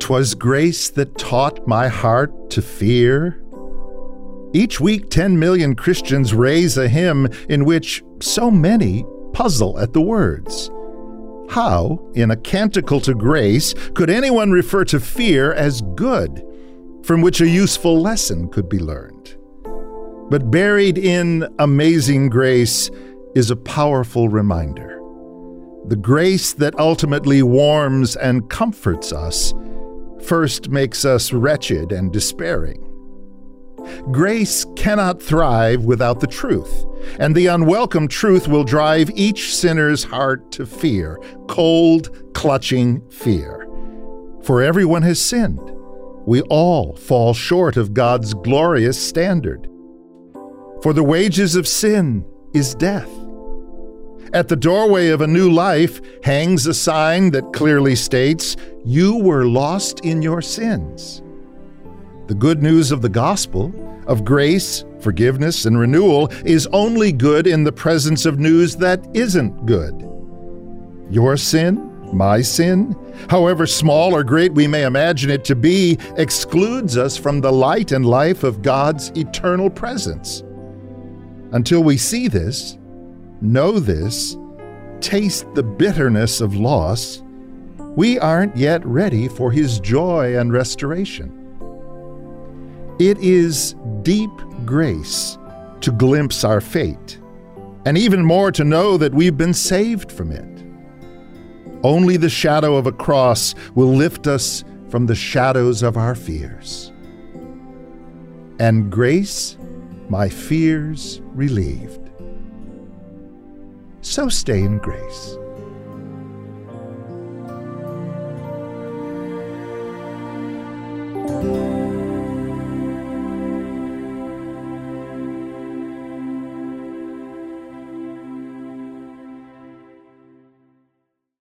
'Twas grace that taught my heart to fear. Each week, 10 million Christians raise a hymn in which so many puzzle at the words. How, in a canticle to grace, could anyone refer to fear as good, from which a useful lesson could be learned? But buried in amazing grace is a powerful reminder. The grace that ultimately warms and comforts us first makes us wretched and despairing. Grace cannot thrive without the truth, and the unwelcome truth will drive each sinner's heart to fear, cold, clutching fear. For everyone has sinned. We all fall short of God's glorious standard. For the wages of sin is death. At the doorway of a new life hangs a sign that clearly states, You were lost in your sins. The good news of the gospel, of grace, forgiveness, and renewal, is only good in the presence of news that isn't good. Your sin, my sin, however small or great we may imagine it to be, excludes us from the light and life of God's eternal presence. Until we see this, know this, taste the bitterness of loss, we aren't yet ready for His joy and restoration. It is deep grace to glimpse our fate, and even more to know that we've been saved from it. Only the shadow of a cross will lift us from the shadows of our fears. And grace, my fears relieved. So stay in grace.